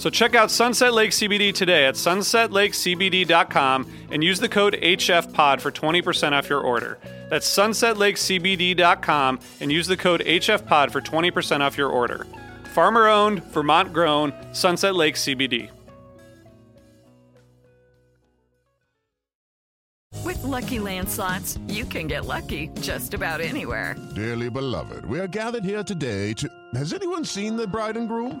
So check out Sunset Lake CBD today at sunsetlakecbd.com and use the code HFPOD for 20% off your order. That's sunsetlakecbd.com and use the code HFPOD for 20% off your order. Farmer owned, Vermont grown, Sunset Lake CBD. With Lucky Land slots, you can get lucky just about anywhere. Dearly beloved, we are gathered here today to. Has anyone seen the bride and groom?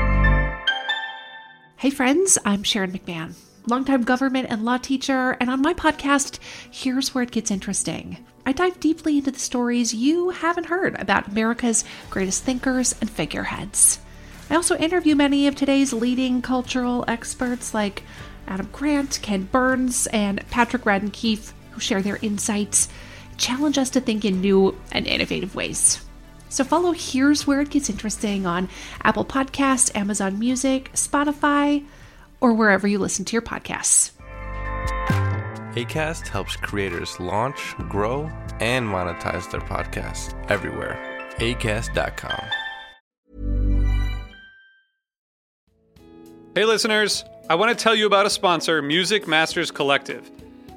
Hey, friends, I'm Sharon McMahon, longtime government and law teacher, and on my podcast, here's where it gets interesting. I dive deeply into the stories you haven't heard about America's greatest thinkers and figureheads. I also interview many of today's leading cultural experts like Adam Grant, Ken Burns, and Patrick Radden Keefe, who share their insights, challenge us to think in new and innovative ways. So follow Here's Where It Gets Interesting on Apple Podcasts, Amazon Music, Spotify, or wherever you listen to your podcasts. ACAST helps creators launch, grow, and monetize their podcasts everywhere. ACAST.com. Hey, listeners, I want to tell you about a sponsor, Music Masters Collective.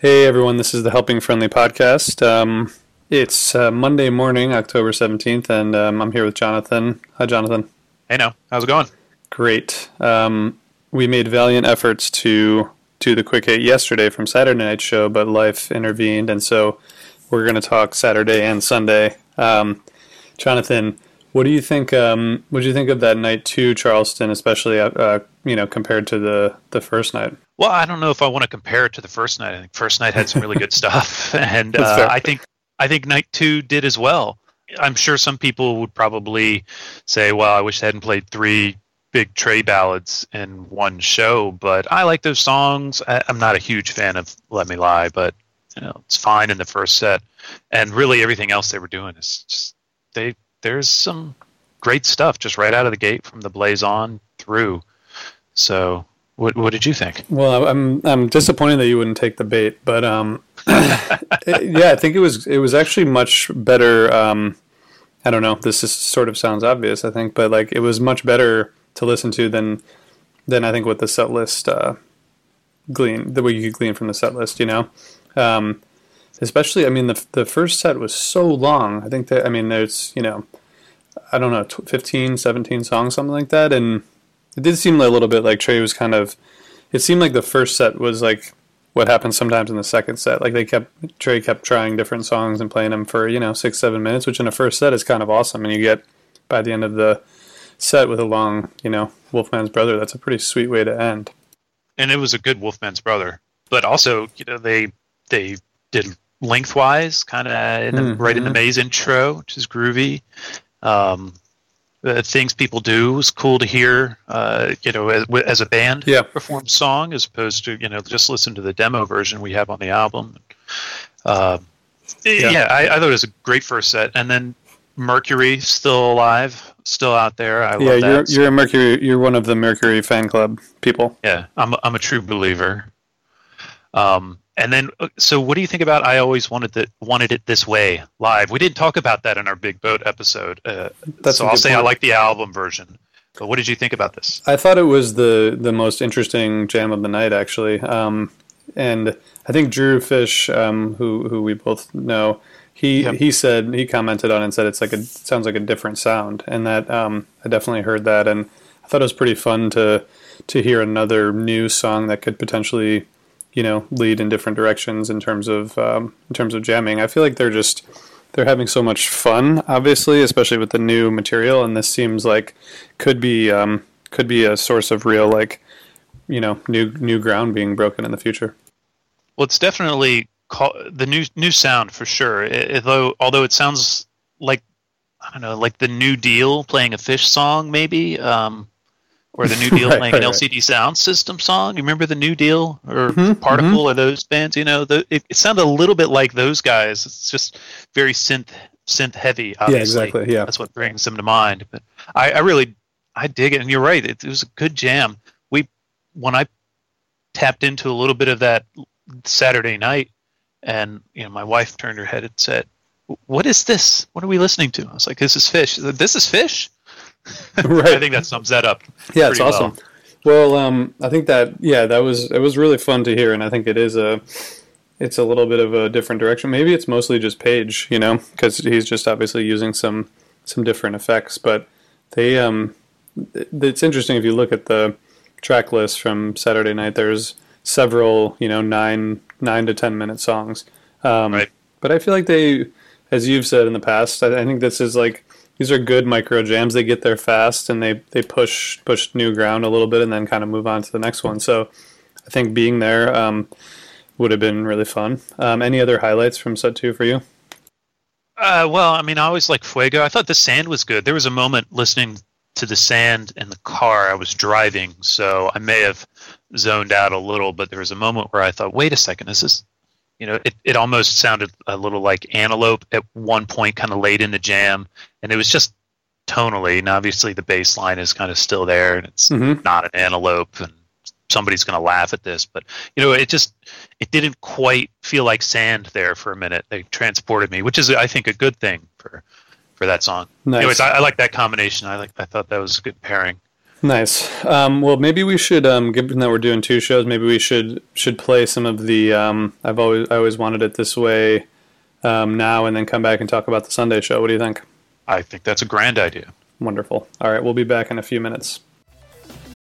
Hey everyone, this is the Helping Friendly podcast. Um, it's uh, Monday morning, October 17th, and um, I'm here with Jonathan. Hi, Jonathan. Hey, now, how's it going? Great. Um, we made valiant efforts two do the quick hit yesterday from Saturday Night Show, but life intervened, and so we're going to talk Saturday and Sunday. Um, Jonathan, what do you think? Um, what do you think of that night to Charleston, especially uh, uh, you know compared to the the first night? Well, I don't know if I want to compare it to the first night. I think first night had some really good stuff, and uh. I think I think night two did as well. I'm sure some people would probably say, "Well, I wish they hadn't played three big Trey ballads in one show," but I like those songs. I, I'm not a huge fan of "Let Me Lie," but you know, it's fine in the first set, and really everything else they were doing is just they. There's some great stuff just right out of the gate from the Blaze on through. So What What did you think? Well, I'm I'm disappointed that you wouldn't take the bait, but um, yeah, I think it was it was actually much better. Um, I don't know. This is sort of sounds obvious, I think, but like it was much better to listen to than than I think what the set list uh, glean the way you could glean from the set list. You know, um, especially I mean the the first set was so long. I think that I mean there's you know I don't know 15, 17 songs, something like that, and it did seem a little bit like Trey was kind of. It seemed like the first set was like what happens sometimes in the second set. Like they kept Trey kept trying different songs and playing them for you know six seven minutes, which in a first set is kind of awesome. And you get by the end of the set with a long you know Wolfman's Brother. That's a pretty sweet way to end. And it was a good Wolfman's Brother, but also you know they they did lengthwise, kind of mm-hmm. right in the maze intro, which is groovy. Um, the things people do was cool to hear, uh, you know, as, as, a band yeah. perform song as opposed to you know just listen to the demo version we have on the album. Uh, yeah, yeah I, I, thought it was a great first set, and then Mercury still alive, still out there. I yeah, you're that. you're a Mercury. You're one of the Mercury fan club people. Yeah, I'm I'm a true believer. Um, and then, uh, so what do you think about "I Always Wanted It Wanted It This Way" live? We didn't talk about that in our Big Boat episode, uh, so I'll say point. I like the album version. But what did you think about this? I thought it was the the most interesting jam of the night, actually. Um, and I think Drew Fish, um, who who we both know, he yep. he said he commented on it and said it's like a sounds like a different sound, and that um, I definitely heard that, and I thought it was pretty fun to to hear another new song that could potentially you know lead in different directions in terms of um, in terms of jamming. I feel like they're just they're having so much fun, obviously, especially with the new material, and this seems like could be um, could be a source of real like you know new new ground being broken in the future. Well, it's definitely call, the new new sound for sure. It, although although it sounds like I don't know, like the New Deal playing a Phish song, maybe. Um, or the New Deal right, playing right, an LCD Sound System song. You remember the New Deal or mm-hmm, Particle mm-hmm. or those bands? You know, the, it, it, sounded a little bit like those guys. It's just very synth synth heavy. Obviously. Yeah, exactly. Yeah, that's what brings them to mind. But I, I really I dig it, and you're right. It, it was a good jam. We when I tapped into a little bit of that Saturday night, and you know, my wife turned her head and said, "What is this? What are we listening to?" I was like, "This is Phish." Said, "This is Phish." right. I think that sums that up. Yeah, it's awesome. Well, well um, I think that yeah, that was it was really fun to hear, and I think it is a it's a little bit of a different direction. Maybe it's mostly just Page, you know, because he's just obviously using some some different effects. But they um, it's interesting if you look at the track list from Saturday night. There's several, you know, nine nine to ten minute songs. Um, right. But I feel like they, as you've said in the past, I, I think this is like these are good micro jams. They get there fast and they they push push new ground a little bit and then kind of move on to the next one. So I think being there um, would have been really fun. Um, any other highlights from set two for you? Uh, well, I mean, I always like Fuego. I thought the sand was good. There was a moment listening to the sand in the car. I was driving, so I may have zoned out a little, but there was a moment where I thought, wait a second, is this you know, it, it almost sounded a little like Antelope at one point, kind of late in the jam, and it was just tonally. And obviously, the bass line is kind of still there, and it's mm-hmm. not an Antelope, and somebody's going to laugh at this, but you know, it just it didn't quite feel like sand there for a minute. They transported me, which is, I think, a good thing for for that song. Nice. Anyways, I, I like that combination. I like. I thought that was a good pairing. Nice. Um, well, maybe we should, um, given that we're doing two shows, maybe we should should play some of the. Um, I've always I always wanted it this way um, now, and then come back and talk about the Sunday show. What do you think? I think that's a grand idea. Wonderful. All right, we'll be back in a few minutes.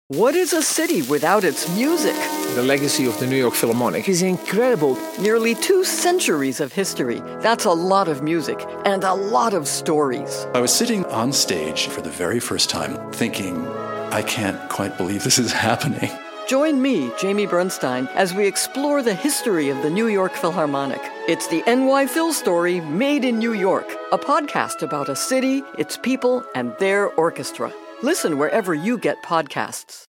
What is a city without its music? The legacy of the New York Philharmonic is incredible. Nearly two centuries of history. That's a lot of music and a lot of stories. I was sitting on stage for the very first time thinking, I can't quite believe this is happening. Join me, Jamie Bernstein, as we explore the history of the New York Philharmonic. It's the NY Phil story made in New York, a podcast about a city, its people, and their orchestra. Listen wherever you get podcasts.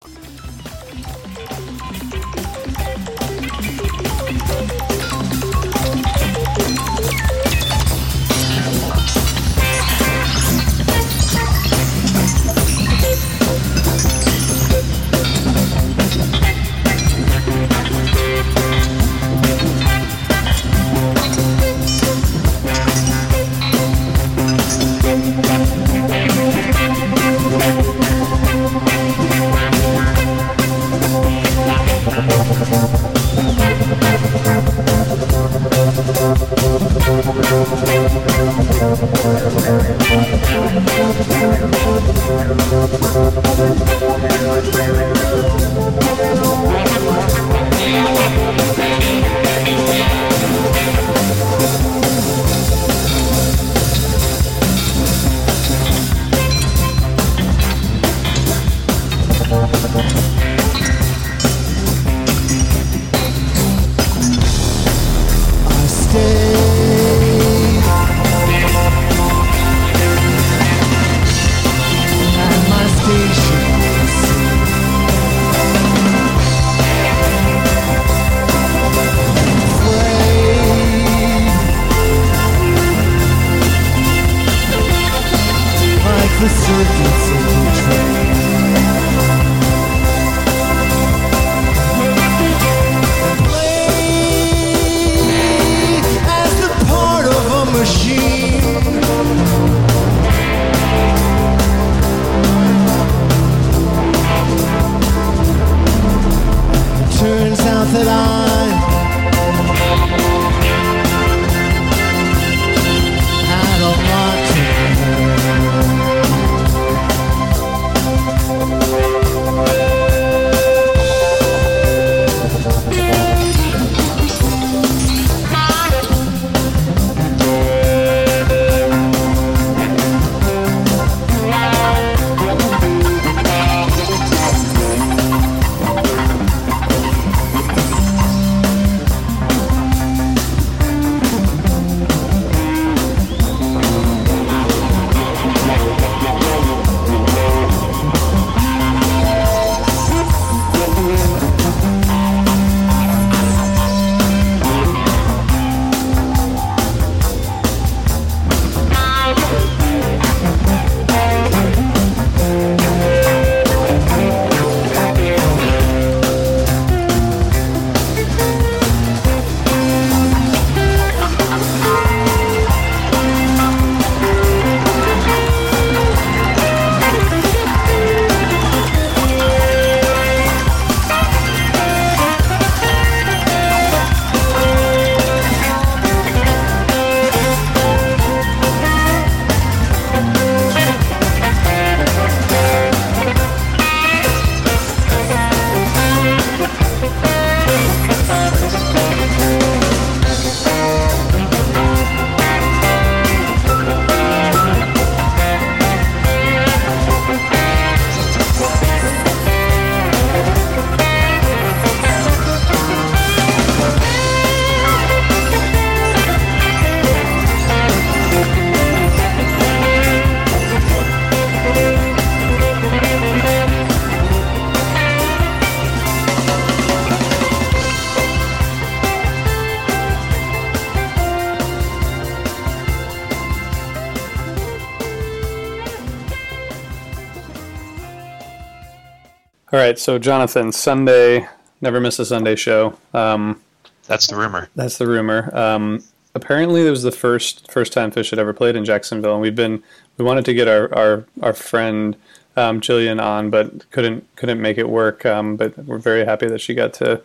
Right, so Jonathan, Sunday, never miss a Sunday show. Um, That's the rumor. That's the rumor. Um, apparently, it was the first first time Phish had ever played in Jacksonville, and we've been we wanted to get our our, our friend um, Jillian on, but couldn't couldn't make it work. Um, but we're very happy that she got to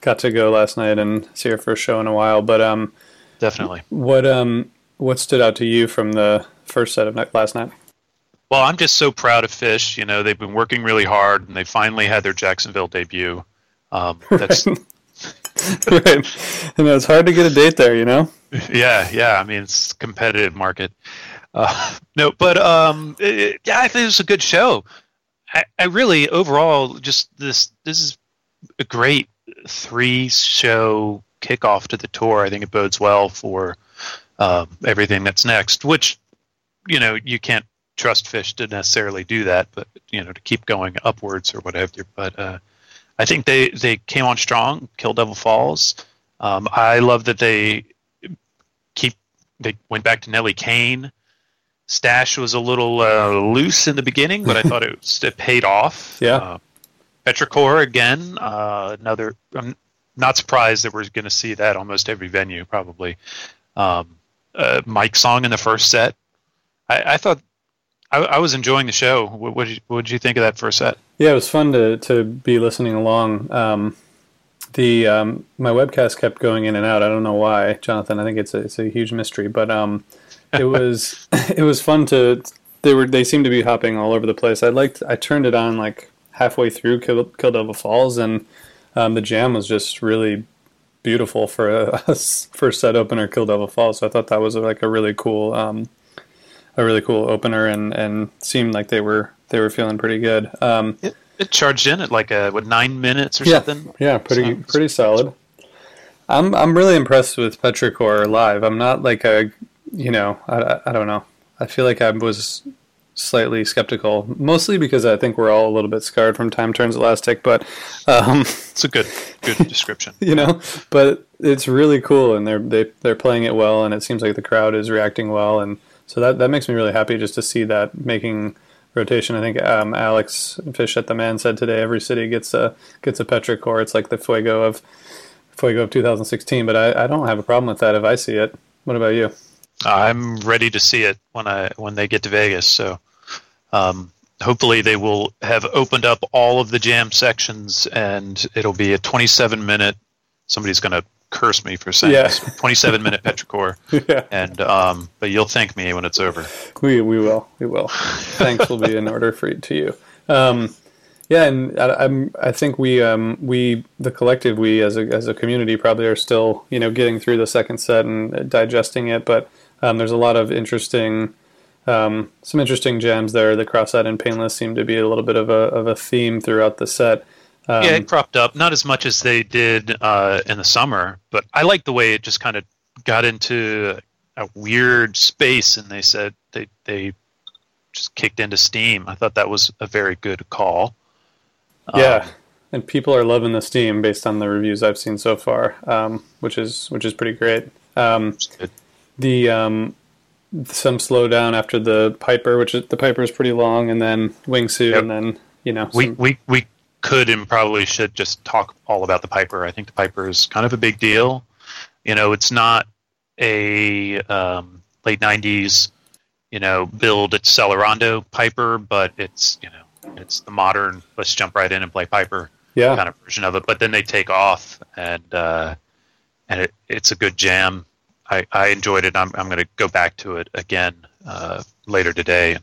got to go last night and see her first show in a while. But um, Definitely. what um what stood out to you from the first set of night, last night? Well, I'm just so proud of Phish. You know, they've been working really hard, and they finally had their Jacksonville debut. Um, that's right, and it's hard to get a date there, you know. yeah, yeah. I mean, it's a competitive market. Uh, no, but um, it, yeah, I think it was a good show. I, I really overall just this this is a great three show kickoff to the tour. I think it bodes well for um, everything that's next. Which you know you can't trust Phish to necessarily do that, but you know to keep going upwards or whatever. But uh, I think they they came on strong. Kill Devil Falls. Um, I love that they keep they went back to Nellie Kane. Stash was a little uh, loose in the beginning, but I thought it, was, it paid off. Yeah. Uh, Petrichor again, uh, another. I'm not surprised that we're going to see that almost every venue, probably. Um, uh, Mike Song in the first set. I, I thought I, I was enjoying the show. What, what, did you, what did you think of that first set? Yeah, it was fun to to be listening along. Um, the um, my webcast kept going in and out. I don't know why, Jonathan. I think it's a, it's a huge mystery, but um, it was it was fun to they were they seemed to be hopping all over the place. I liked I turned it on like halfway through Kill, Kill Devil Falls, and um, the jam was just really beautiful for a, a first set opener Kill Devil Falls. So I thought that was like a really cool um, a really cool opener, and and seemed like they were they were feeling pretty good. Um, It, it charged in at like a what nine minutes or yeah, something. Yeah, pretty So- pretty solid. I'm I'm really impressed with Petrichor live. I'm not like a you know I, I- I don't know. I feel like I was slightly skeptical, mostly because I think we're all a little bit scarred from Time Turns Elastic, but um, It's a good good description. you know, but it's really cool, and they're they they're playing it well, and it seems like the crowd is reacting well, and so that that makes me really happy just to see that making rotation. I think um, Alex Fish at the Man said today every city gets a gets a Petrichor. It's like the Fuego of Fuego of 2016, but I, I don't have a problem with that if I see it. What about you? I'm ready to see it when I when they get to Vegas. So um, hopefully they will have opened up all of the jam sections, and it'll be a 27 minute. Somebody's going to curse me for saying Yeah. this. 27 minute Petrichor, Yeah. and um, but you'll thank me when it's over. We we will we will. Thanks will be in order for to you. Um, yeah, and I, I'm I think we um, we the collective we as a as a community probably are still you know getting through the second set and digesting it, but um, there's a lot of interesting. Um, some interesting jams there. The cross-eyed and painless seem to be a little bit of a of a theme throughout the set. Um, yeah, it cropped up not as much as they did uh, in the summer, but I like the way it just kind of got into a weird space, and they said they they just kicked into steam. I thought that was a very good call. Yeah, Um, and people are loving the Steam based on the reviews I've seen so far, um, which is which is pretty great. Um, the um, some slowdown after the Piper, which is, the Piper is pretty long, and then wingsuit, and then you know we we we could and probably should just talk all about the Piper. I think the Piper is kind of a big deal. You know, it's not a um, late '90s, you know, build Accelerando Piper, but it's you know, it's the modern. Let's jump right in and play Piper Yeah. kind of version of it. But then they take off, and uh, and it, it's a good jam. I, I enjoyed it. I'm I'm going to go back to it again uh, later today.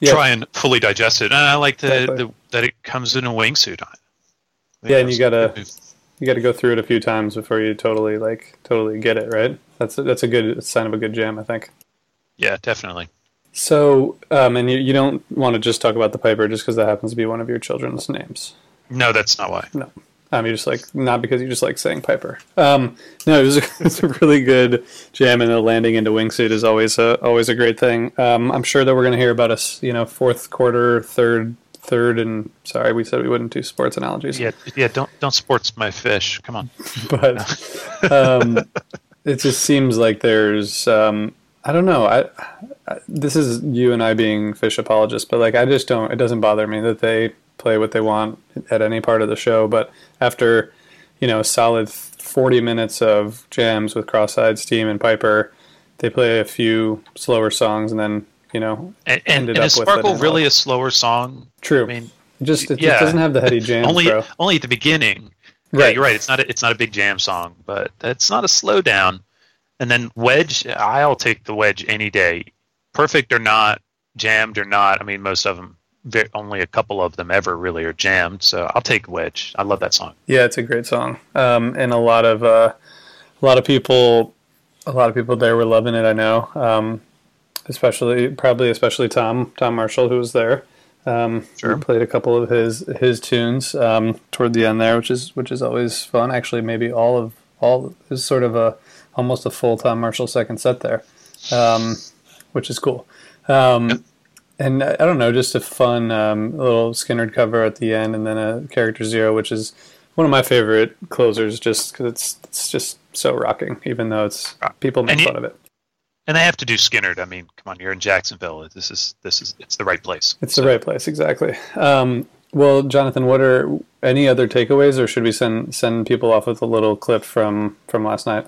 Yeah. Try and fully digest it. And I like the, the that it comes in a wingsuit. I think yeah, and you gotta you gotta go through it a few times before you totally like totally get it right. That's a, that's a good sign of a good jam, I think. Yeah, definitely. So, um, and you, you don't want to just talk about the Piper just because that happens to be one of your children's names. No, that's not why. No. Um, you just like not because you just like saying Piper. Um, no, it was, a, it's a really good jam, and the landing into wingsuit is always a always a great thing. Um, I'm sure that we're going to hear about a you know, fourth quarter, third, third, and sorry, we said we wouldn't do sports analogies. Yeah, yeah. Don't don't sports my Phish. Come on. but um, it just seems like there's um, I don't know. I, I this is you and I being Phish apologists, but like I just don't. It doesn't bother me that they play what they want at any part of the show. But after you know a solid forty minutes of jams with Cross-eyed Steam and Piper, they play a few slower songs and then you know And, and, ended and is Sparkle really a slower song? True. I mean, just it yeah. just doesn't have the heady jam. only bro. only at the beginning. Yeah, Right. you're right. It's not a, it's not a big jam song, but it's not a slowdown. And then Wedge, I'll take the Wedge any day, perfect or not, jammed or not. I mean, most of them, only a couple of them ever really are jammed. So I'll take Wedge. I love that song. Yeah, it's a great song, um, and a lot of uh, a lot of people, a lot of people there were loving it. I know, um, especially probably especially Tom Tom Marshall who was there. Um, Sure. played a couple of his his tunes um, toward the end there, which is which is always fun. Actually, maybe all of all is sort of a almost a full Tom Marshall second set there, um, which is cool. Um, and I I don't know, just a fun um, little Skynyrd cover at the end, and then a character zero, which is one of my favorite closers, just because it's it's just so rocking, even though it's people make And you- fun of it. And they have to do Skynyrd. I mean, come on, you're in Jacksonville. This is this is it's the right place. It's the right place, exactly. Um, well, Jonathan, what are any other takeaways, or should we send send people off with a little clip from from last night?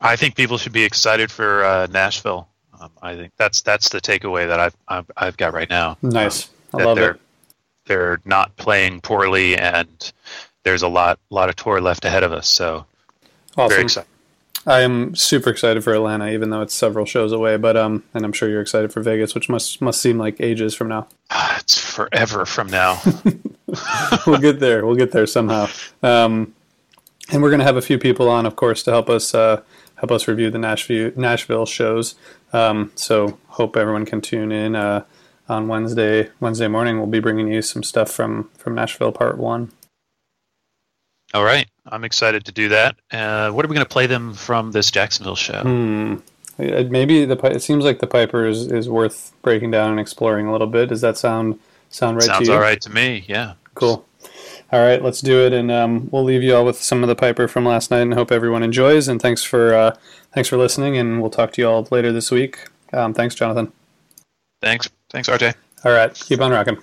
I think people should be excited for uh, Nashville. Um, I think that's that's the takeaway that I've I've, I've got right now. Nice, I love they're, it. They're not playing poorly, and there's a lot lot of tour left ahead of us. So Awesome. very excited. I am super excited for Atlanta, even though it's several shows away. But um, and I'm sure you're excited for Vegas, which must must seem like ages from now. it's forever from now. we'll get there. We'll get there somehow. Um, and we're going to have a few people on, of course, to help us uh, help us review the Nashville Nashville shows. Um, so hope everyone can tune in uh, on Wednesday Wednesday morning. We'll be bringing you some stuff from from Nashville Part One. All right, I'm excited to do that. Uh, what are we going to play them from this Jacksonville show? Hmm. Uh, Maybe the it seems like the Piper is, is worth breaking down and exploring a little bit. Does that sound sound right Sounds to you? all right to me. Yeah. Cool. All right, let's do it, and um, we'll leave you all with some of the Piper from last night, and hope everyone enjoys. And thanks for uh, thanks for listening, and we'll talk to you all later this week. Um, thanks, Jonathan. Thanks. Thanks, RJ. All right, keep on rocking.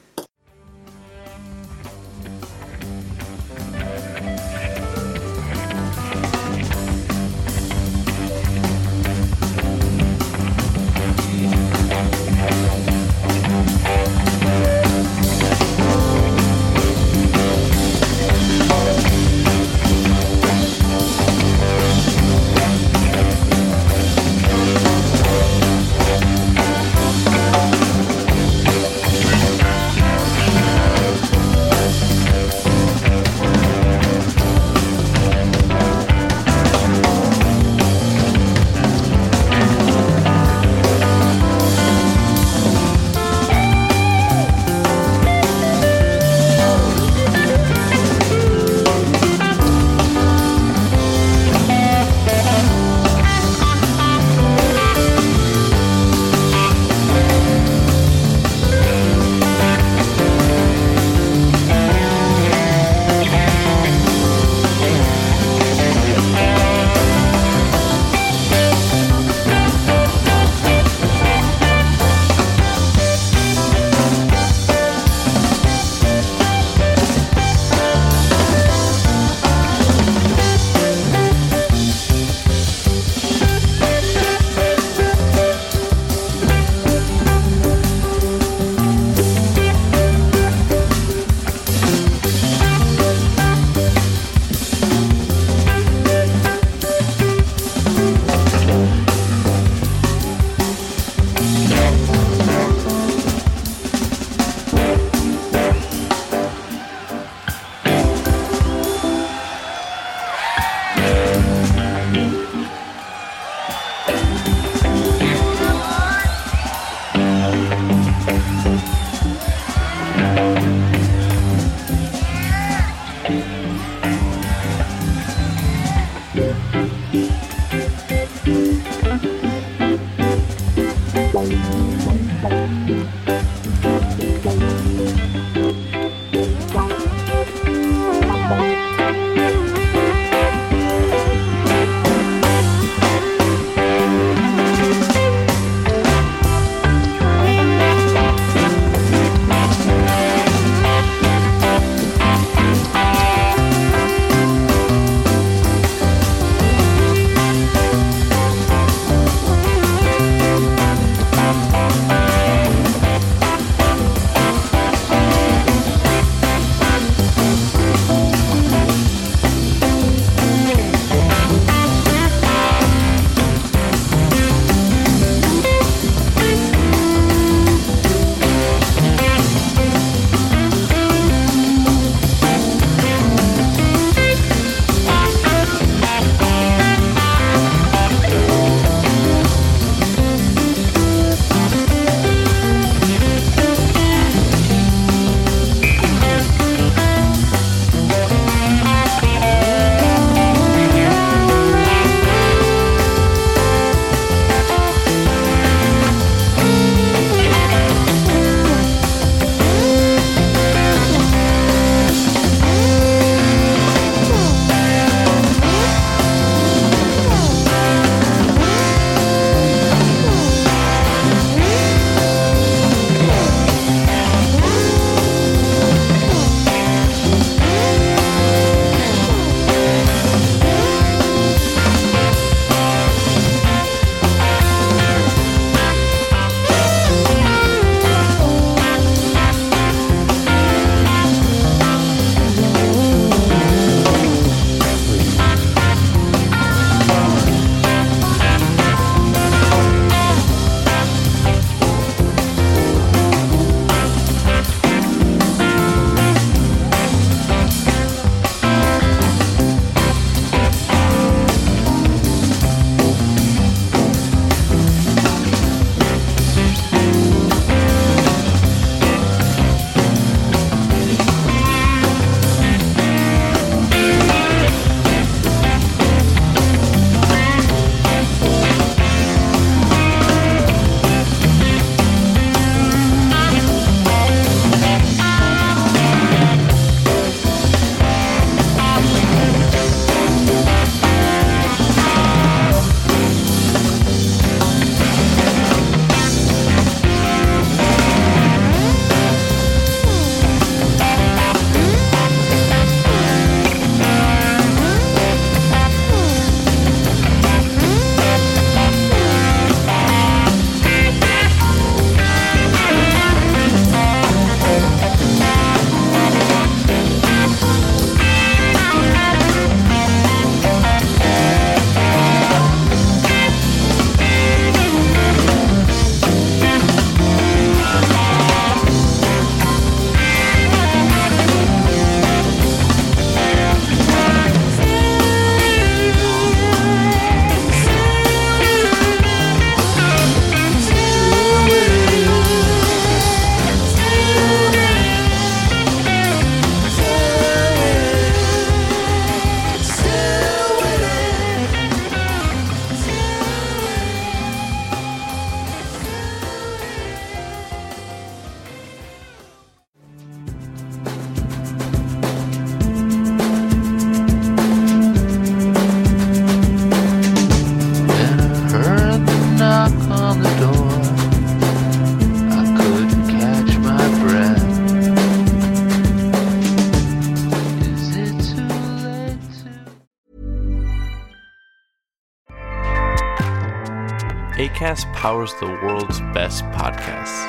Powers the world's best podcasts.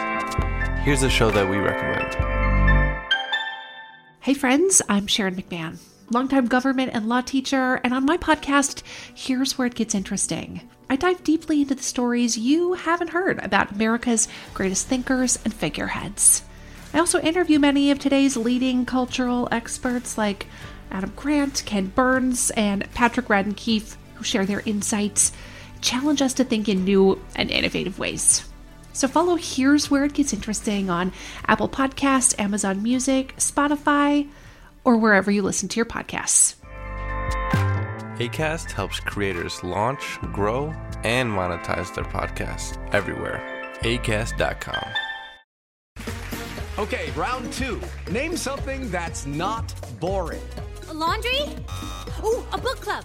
Here's a show that we recommend. Hey, friends, I'm Sharon McMahon, longtime government and law teacher, and on my podcast, here's where it gets interesting. I dive deeply into the stories you haven't heard about America's greatest thinkers and figureheads. I also interview many of today's leading cultural experts like Adam Grant, Ken Burns, and Patrick Radden Keefe, who share their insights, challenge us to think in new and innovative ways. So follow Here's Where It Gets Interesting on Apple Podcast, Amazon Music, Spotify, or wherever you listen to your podcasts. ACAST helps creators launch, grow, and monetize their podcasts everywhere. ACAST.com. Okay, round two. Name something that's not boring. A laundry? Ooh, a book club.